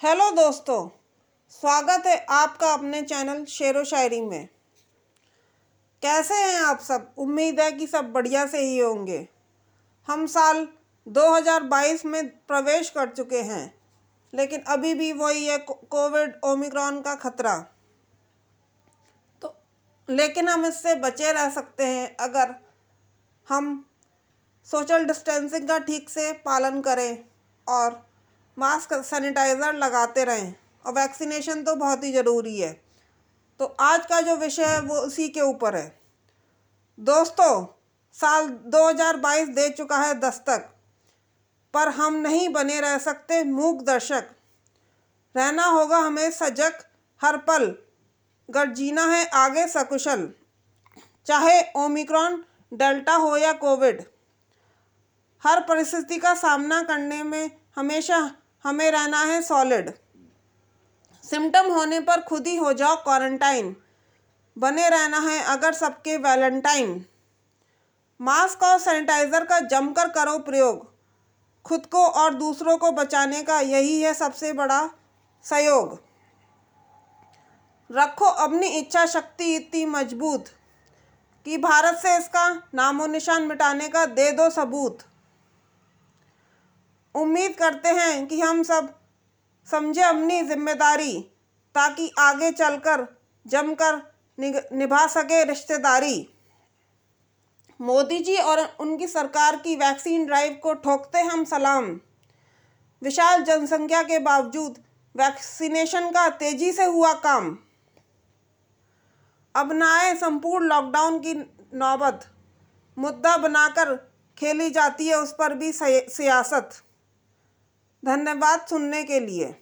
Hello दोस्तों, स्वागत है आपका अपने चैनल शेर व शायरी में। कैसे हैं आप सब? उम्मीद है कि सब बढ़िया से ही होंगे। हम साल 2022 में प्रवेश कर चुके हैं, लेकिन अभी भी वही है कोविड ओमिक्रॉन का खतरा। तो लेकिन हम इससे बचे रह सकते हैं अगर हम सोशल डिस्टेंसिंग का ठीक से पालन करें और मास्क, सैनिटाइज़र लगाते रहें। और वैक्सीनेशन तो बहुत ही ज़रूरी है। तो आज का जो विषय है, वो उसी के ऊपर है। दोस्तों, साल 2022 दे चुका है दस्तक, पर हम नहीं बने रह सकते मूक दर्शक। रहना होगा हमें सजग, हर पल। गर जीना है आगे सकुशल। चाहे ओमिक्रॉन, डेल्टा हो या कोविड, हर परिस्थिति का सामना करने में हमेशा हमें रहना है सॉलिड सिम्टम होने पर खुद ही हो जाओ क्वारंटाइन बने रहना है अगर सबके वैलेंटाइन मास्क और सैनिटाइज़र का जमकर करो प्रयोग. खुद को और दूसरों को बचाने का यही है सबसे बड़ा सहयोग. रखो अपनी इच्छा शक्ति इतनी मज़बूत कि भारत से इसका नामो निशान मिटाने का दे दो सबूत. उम्मीद करते हैं कि हम सब समझे अपनी ज़िम्मेदारी, ताकि आगे चलकर जमकर निभा सके रिश्तेदारी। मोदी जी और उनकी सरकार की वैक्सीन ड्राइव को ठोकते हम सलाम। विशाल जनसंख्या के बावजूद वैक्सीनेशन का तेज़ी से हुआ काम। अब न आए संपूर्ण लॉकडाउन की नौबत। मुद्दा बनाकर खेली जाती है उस पर भी सियासत। धन्यवाद सुनने के लिए।